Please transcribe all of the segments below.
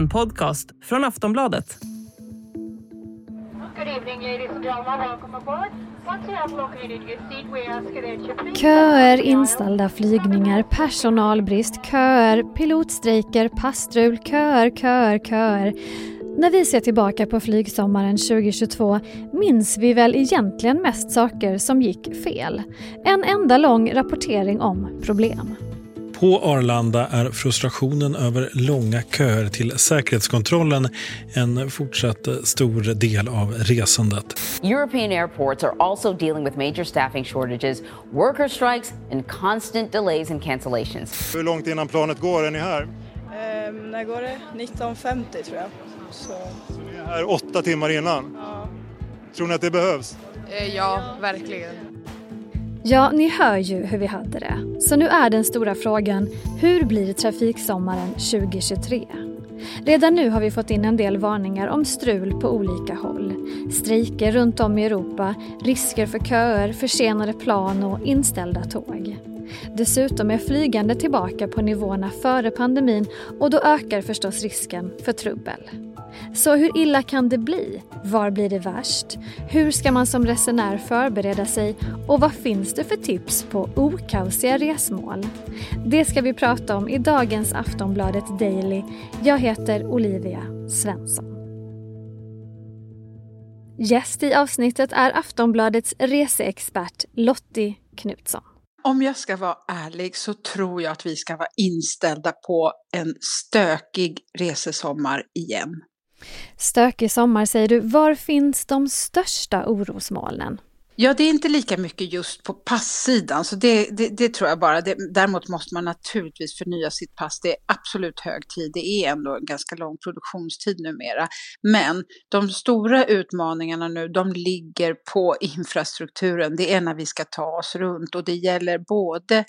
En podcast från Aftonbladet. Köer, inställda flygningar, personalbrist, köer, pilotstrejker, passtrul, köer, köer, köer. När vi ser tillbaka på flygsommaren 2022 minns vi väl egentligen mest saker som gick fel. En enda lång rapportering om problem. På Arlanda är frustrationen över långa köer till säkerhetskontrollen en fortsatt stor del av resandet. European airports are also dealing with major staffing shortages, worker strikes, and constant delays and cancellations. Hur långt innan planet går är ni här? Ehm, när går det? 19.50 tror jag. Så, Så ni är här åtta timmar innan. ja. Tror ni att det behövs? Eh, ja, verkligen. Ja, ni hör ju hur vi hade det. Så nu är den stora frågan, hur blir trafiksommaren 2023? Redan nu har vi fått in en del varningar om strul på olika håll. Strejker runt om i Europa, risker för köer, försenade plan och inställda tåg. Dessutom är flygande tillbaka på nivåerna före pandemin och då ökar förstås risken för trubbel. Så hur illa kan det bli? Var blir det värst? Hur ska man som resenär förbereda sig? Och vad finns det för tips på okaosiga resmål? Det ska vi prata om i dagens Aftonbladet Daily. Jag heter Olivia Svensson. Gäst i avsnittet är Aftonbladets reseexpert Lottie Knutsson. Om jag ska vara ärlig så tror jag att vi ska vara inställda på en stökig resesommar igen. Stökig sommar säger du. Var finns de största orosmolnen? Ja, det är inte lika mycket just på passidan, så det, det, det tror jag bara. Det, däremot måste man naturligtvis förnya sitt pass. Det är absolut hög tid. Det är ändå en ganska lång produktionstid numera. Men de stora utmaningarna nu, de ligger på infrastrukturen. Det är när vi ska ta oss runt och det gäller både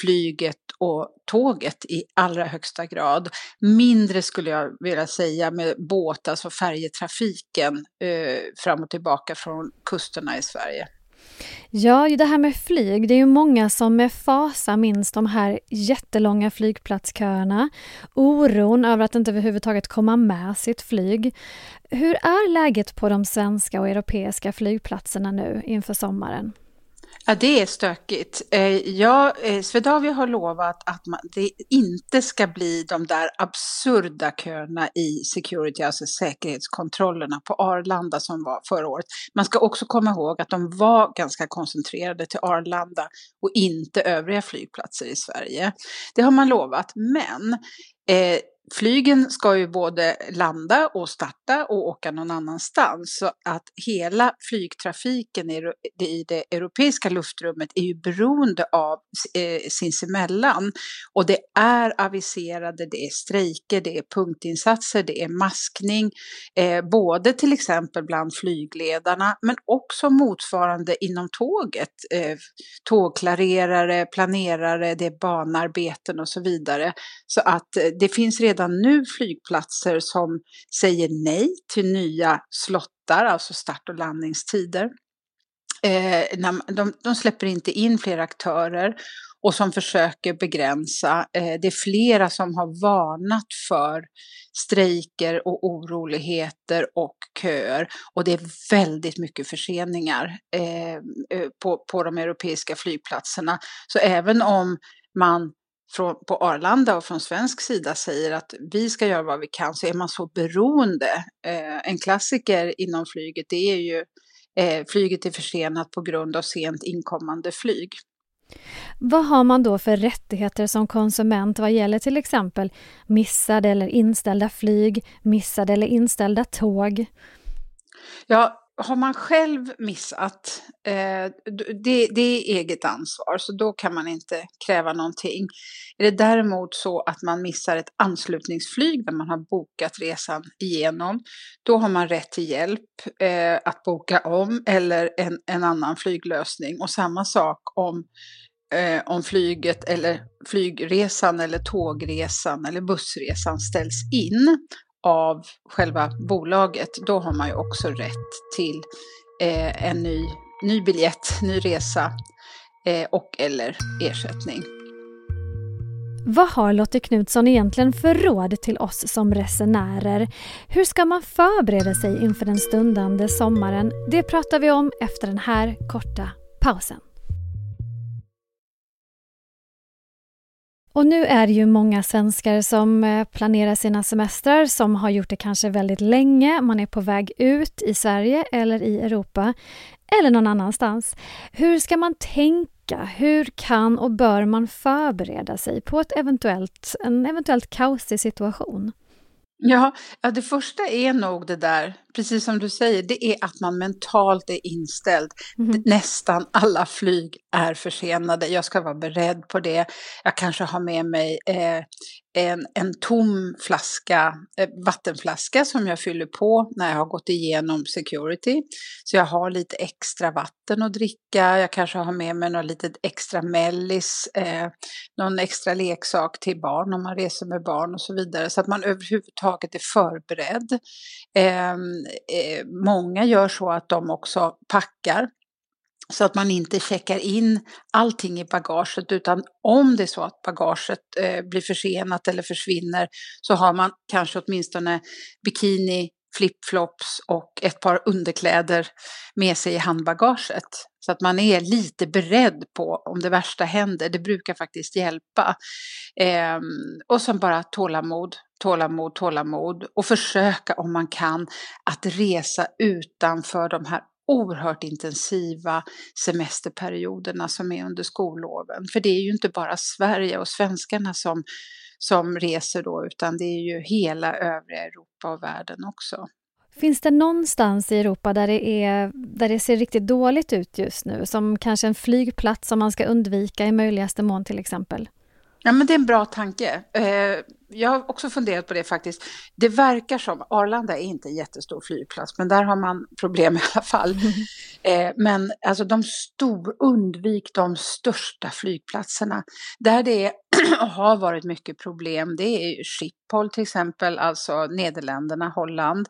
flyget och tåget i allra högsta grad. Mindre skulle jag vilja säga med båt, alltså färjetrafiken eh, fram och tillbaka från kusterna i Sverige. Ja, det här med flyg, det är ju många som med fasa minns de här jättelånga flygplatsköerna, oron över att inte överhuvudtaget komma med sitt flyg. Hur är läget på de svenska och europeiska flygplatserna nu inför sommaren? Ja, det är stökigt. Eh, ja, eh, Swedavia har lovat att man, det inte ska bli de där absurda köerna i security, alltså säkerhetskontrollerna på Arlanda som var förra året. Man ska också komma ihåg att de var ganska koncentrerade till Arlanda och inte övriga flygplatser i Sverige. Det har man lovat, men eh, Flygen ska ju både landa och starta och åka någon annanstans. Så att hela flygtrafiken i det europeiska luftrummet är ju beroende av eh, sinsemellan. Och det är aviserade, det är strejker, det är punktinsatser, det är maskning. Eh, både till exempel bland flygledarna men också motsvarande inom tåget. Eh, tågklarerare, planerare, det är banarbeten och så vidare. Så att eh, det finns redan redan nu flygplatser som säger nej till nya slottar, alltså start och landningstider. Eh, de, de släpper inte in fler aktörer och som försöker begränsa. Eh, det är flera som har varnat för strejker och oroligheter och köer och det är väldigt mycket förseningar eh, på, på de europeiska flygplatserna. Så även om man från, på Arlanda och från svensk sida säger att vi ska göra vad vi kan så är man så beroende. Eh, en klassiker inom flyget det är ju eh, flyget är försenat på grund av sent inkommande flyg. Vad har man då för rättigheter som konsument vad gäller till exempel missade eller inställda flyg, missade eller inställda tåg? Ja, har man själv missat, eh, det, det, är eget ansvar, så då kan man inte kräva någonting. Är det däremot så att man missar ett anslutningsflyg där man har bokat resan igenom, då har man rätt till hjälp eh, att boka om eller en, en annan flyglösning. Och samma sak om eh, om flyget eller flygresan eller tågresan eller bussresan ställs in av själva bolaget, då har man ju också rätt till eh, en ny, ny biljett, ny resa eh, och eller ersättning. Vad har Lotte Knutsson egentligen för råd till oss som resenärer? Hur ska man förbereda sig inför den stundande sommaren? Det pratar vi om efter den här korta pausen. Och nu är det ju många svenskar som eh, planerar sina semestrar som har gjort det kanske väldigt länge. Man är på väg ut i Sverige eller i Europa eller någon annanstans. Hur ska man tänka? Hur kan och bör man förbereda sig på ett eventuellt, en eventuellt kaosig situation? Ja, ja, det första är nog det där, precis som du säger, det är att man mentalt är inställd. Mm. Nästan alla flyg är försenade. Jag ska vara beredd på det. Jag kanske har med mig eh, en, en tom flaska, eh, vattenflaska som jag fyller på när jag har gått igenom security. Så jag har lite extra vatten att dricka. Jag kanske har med mig något litet extra mellis, eh, någon extra leksak till barn om man reser med barn och så vidare. Så att man överhuvudtaget är förberedd. Ehm, eh, många gör så att de också packar. Så att man inte checkar in allting i bagaget utan om det är så att bagaget eh, blir försenat eller försvinner så har man kanske åtminstone bikini, flipflops och ett par underkläder med sig i handbagaget. Så att man är lite beredd på om det värsta händer. Det brukar faktiskt hjälpa. Eh, och sen bara tålamod, tålamod, tålamod och försöka om man kan att resa utanför de här oerhört intensiva semesterperioderna som är under skolloven. För det är ju inte bara Sverige och svenskarna som, som reser då, utan det är ju hela övriga Europa och världen också. Finns det någonstans i Europa där det, är, där det ser riktigt dåligt ut just nu? Som kanske en flygplats som man ska undvika i möjligaste mån till exempel? Ja, men det är en bra tanke. Eh, jag har också funderat på det faktiskt. Det verkar som, Arlanda är inte en jättestor flygplats, men där har man problem i alla fall. Mm. men alltså de stor, undvik de största flygplatserna. Där det är, har varit mycket problem, det är Schiphol till exempel, alltså Nederländerna, Holland,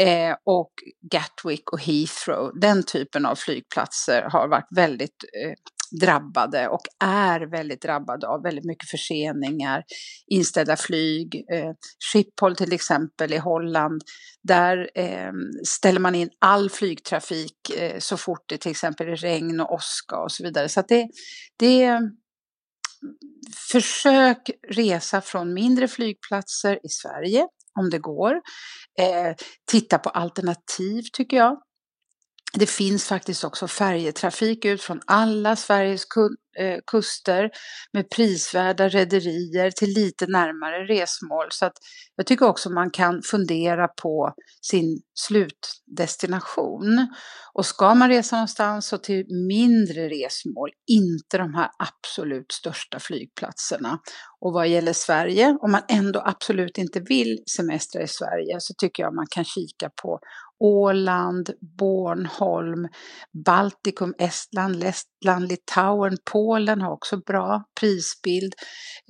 eh, och Gatwick och Heathrow. Den typen av flygplatser har varit väldigt eh, drabbade och är väldigt drabbade av väldigt mycket förseningar, inställda flyg. Eh, Schiphol till exempel i Holland, där eh, ställer man in all flygtrafik eh, så fort det till exempel är regn och åska och så vidare. Så att det, det Försök resa från mindre flygplatser i Sverige om det går. Eh, titta på alternativ tycker jag. Det finns faktiskt också färjetrafik ut från alla Sveriges eh, kuster med prisvärda rederier till lite närmare resmål. Så att jag tycker också man kan fundera på sin slutdestination. Och ska man resa någonstans så till mindre resmål, inte de här absolut största flygplatserna. Och vad gäller Sverige, om man ändå absolut inte vill semestra i Sverige så tycker jag man kan kika på Åland, Bornholm, Baltikum, Estland, Lettland, Litauen, Polen har också bra prisbild.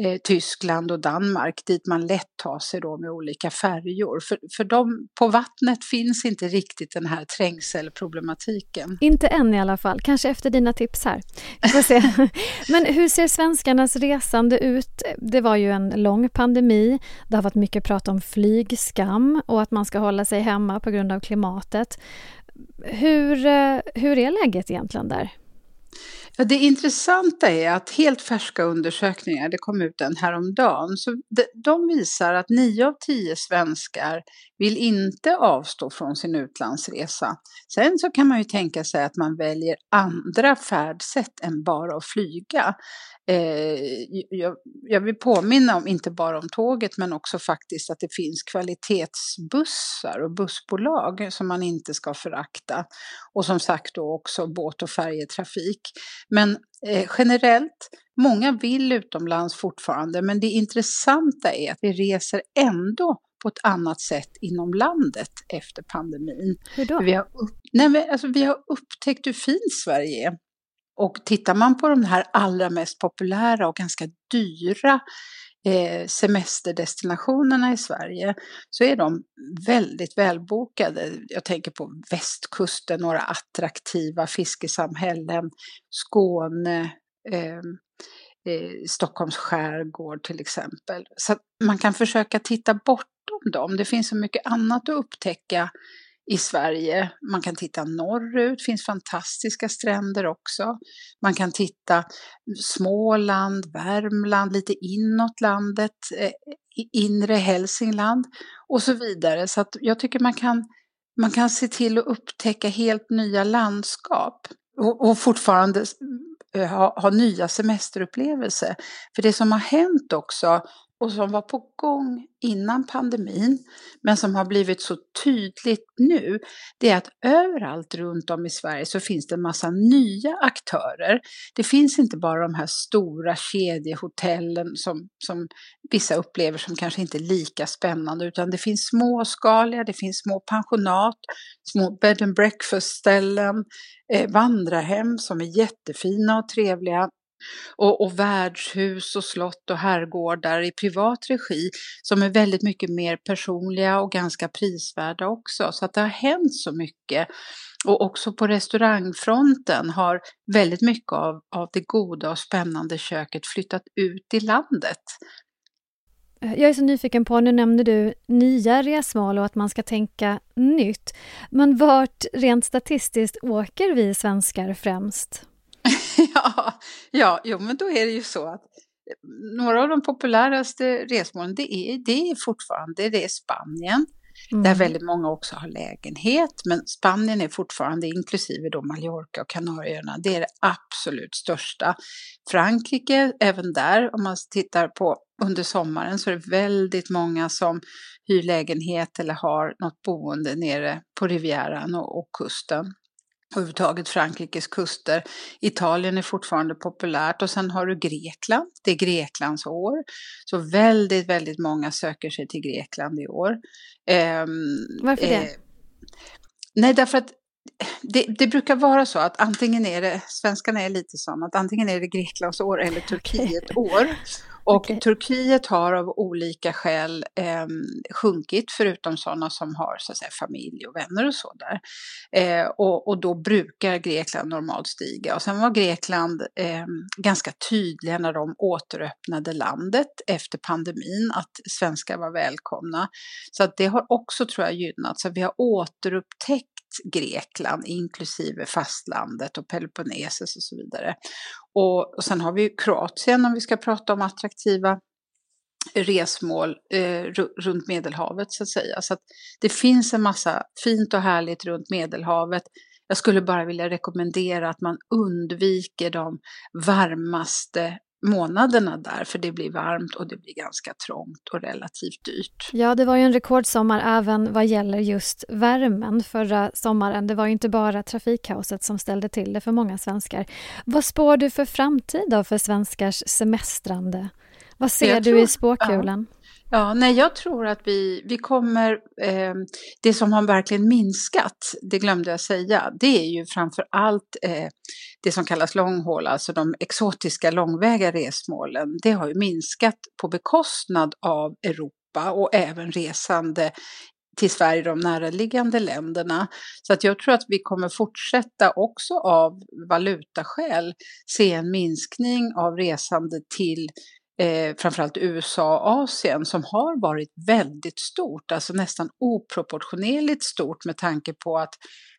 Eh, Tyskland och Danmark dit man lätt tar sig då med olika färjor. För, för de, på vattnet finns inte riktigt den här trängselproblematiken. Inte än i alla fall, kanske efter dina tips här. Men hur ser svenskarnas resande ut? Det var ju en lång pandemi. Det har varit mycket prat om flygskam och att man ska hålla sig hemma på grund av klimatet. Hur, eh, hur är läget egentligen där? Ja, det intressanta är att helt färska undersökningar, det kom ut en häromdagen, så de, de visar att 9 av 10 svenskar vill inte avstå från sin utlandsresa. Sen så kan man ju tänka sig att man väljer andra färdsätt än bara att flyga. Eh, jag, vill påminna om, inte bara om tåget, men också faktiskt att det finns kvalitetsbussar och bussbolag som man inte ska förakta. Och som sagt då också båt och färjetrafik. Men eh, generellt, många vill utomlands fortfarande, men det intressanta är att vi reser ändå på ett annat sätt inom landet efter pandemin. Hur då? Vi har, upp, nej, alltså, vi har upptäckt hur fint Sverige är. Och tittar man på de här allra mest populära och ganska dyra eh, semesterdestinationerna i Sverige så är de väldigt välbokade. Jag tänker på västkusten, några attraktiva fiskesamhällen, Skåne, eh, eh, Stockholms skärgård till exempel. Så man kan försöka titta bortom dem. Det finns så mycket annat att upptäcka i Sverige. Man kan titta norrut, det finns fantastiska stränder också. Man kan titta Småland, Värmland, lite inåt landet, eh, inre Hälsingland och så vidare. Så att jag tycker man kan, man kan se till att upptäcka helt nya landskap och, och fortfarande ha, ha nya semesterupplevelser. För det som har hänt också och som var på gång innan pandemin, men som har blivit så tydligt nu, det är att överallt runt om i Sverige så finns det en massa nya aktörer. Det finns inte bara de här stora kedjehotellen som, som vissa upplever som kanske inte är lika spännande, utan det finns småskaliga, det finns små pensionat, små bed and breakfast-ställen, eh, vandrarhem som är jättefina och trevliga och, och värdshus och slott och herrgårdar i privat regi som är väldigt mycket mer personliga och ganska prisvärda också. Så att det har hänt så mycket. Och också på restaurangfronten har väldigt mycket av, av det goda och spännande köket flyttat ut i landet. Jag är så nyfiken på, nu nämner du nya resmål och att man ska tänka nytt. Men vart rent statistiskt åker vi svenskar främst? Ja, ja, jo men då är det ju så att några av de populäraste resmålen det är, det är fortfarande det är Spanien. Mm. Där väldigt många också har lägenhet. Men Spanien är fortfarande, inklusive då Mallorca och Kanarieöarna, det är det absolut största. Frankrike, även där, om man tittar på under sommaren så är det väldigt många som hyr lägenhet eller har något boende nere på Rivieran och, och kusten överhuvudtaget Frankrikes kuster. Italien är fortfarande populärt och sen har du Grekland. Det är Greklands år. Så väldigt, väldigt många söker sig till Grekland i år. Eh, Varför det? Eh, nej, därför att det, det, brukar vara så att antingen är det, svenskarna är lite som att antingen är det Greklands år eller Turkiet år. Och okay. Turkiet har av olika skäl eh, sjunkit, förutom sådana som har så att säga, familj och vänner och så där. Eh, och, och, då brukar Grekland normalt stiga. Och sen var Grekland eh, ganska tydliga när de återöppnade landet efter pandemin, att svenskar var välkomna. Så att det har också tror jag gynnat, så vi har återupptäckt Grekland, inklusive fastlandet och Peloponnesos och så vidare. Och, och sen har vi Kroatien om vi ska prata om attraktiva resmål eh, runt Medelhavet så att säga. Så att det finns en massa fint och härligt runt Medelhavet. Jag skulle bara vilja rekommendera att man undviker de varmaste månaderna där, för det blir varmt och det blir ganska trångt och relativt dyrt. Ja, det var ju en rekordsommar även vad gäller just värmen förra sommaren. Det var ju inte bara trafikkaoset som ställde till det för många svenskar. Vad spår du för framtid då för svenskars semestrande? Vad ser jag du tror, i spåkulan? Ja. Ja, nej, jag tror att vi, vi kommer, eh, det som har verkligen minskat, det glömde jag säga, det är ju framför allt eh, det som kallas långhål, alltså de exotiska långväga resmålen. Det har ju minskat på bekostnad av Europa och även resande till Sverige, de näraliggande länderna. Så att jag tror att vi kommer fortsätta också av valutaskäl se en minskning av resande till eh, framförallt USA och Asien som har varit väldigt stort, alltså nästan oproportionerligt stort med tanke på att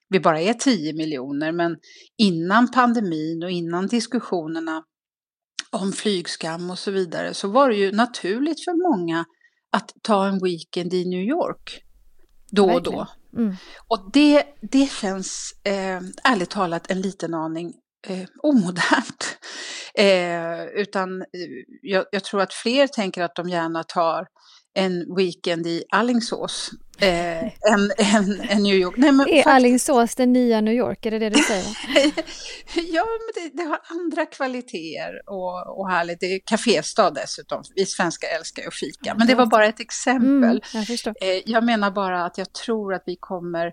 vi bara är 10 miljoner. Men innan pandemin och innan diskussionerna om flygskam och så vidare så var det ju naturligt för många att ta en weekend i New York då och då. Mm. Och det, det känns eh, ärligt talat en liten aning eh, omodernt. Eh, utan eh, jag, jag, tror att fler tänker att de gärna tar en weekend i Allingsås eh, än, än, än, New York. Nej, men är Allingsås den nya New York, är det det du säger? ja, men det, det, har andra kvaliteter och, och härligt. Det är kaféstad dessutom. Vi svenskar älskar ju att fika. Men det var bara ett exempel. Mm, jag, eh, jag menar bara att jag tror att vi kommer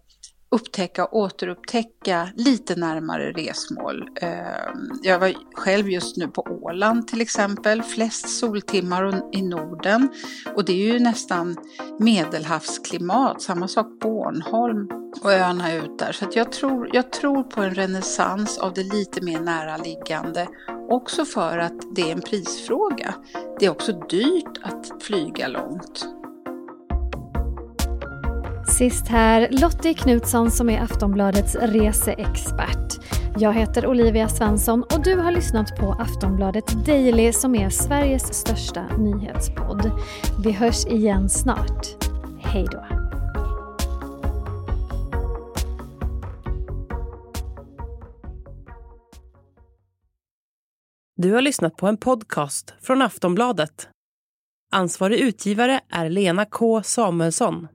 upptäcka och återupptäcka lite närmare resmål. Ehm, jag var själv just nu på Åland till exempel, flest soltimmar i Norden och det är ju nästan medelhavsklimat, samma sak Bornholm och öarna ut där. Så jag, tror, jag tror på en renässans av det lite mer näraliggande Också för att det är en prisfråga. Det är också dyrt att flyga långt. Sist här Lottie Knutsson som är Aftonbladets reseexpert. Jag heter Olivia Svensson och du har lyssnat på Aftonbladet Daily som är Sveriges största nyhetspodd. Vi hörs igen snart. Hej då! Du har lyssnat på en podcast från Aftonbladet. Ansvarig utgivare är Lena K Samuelsson.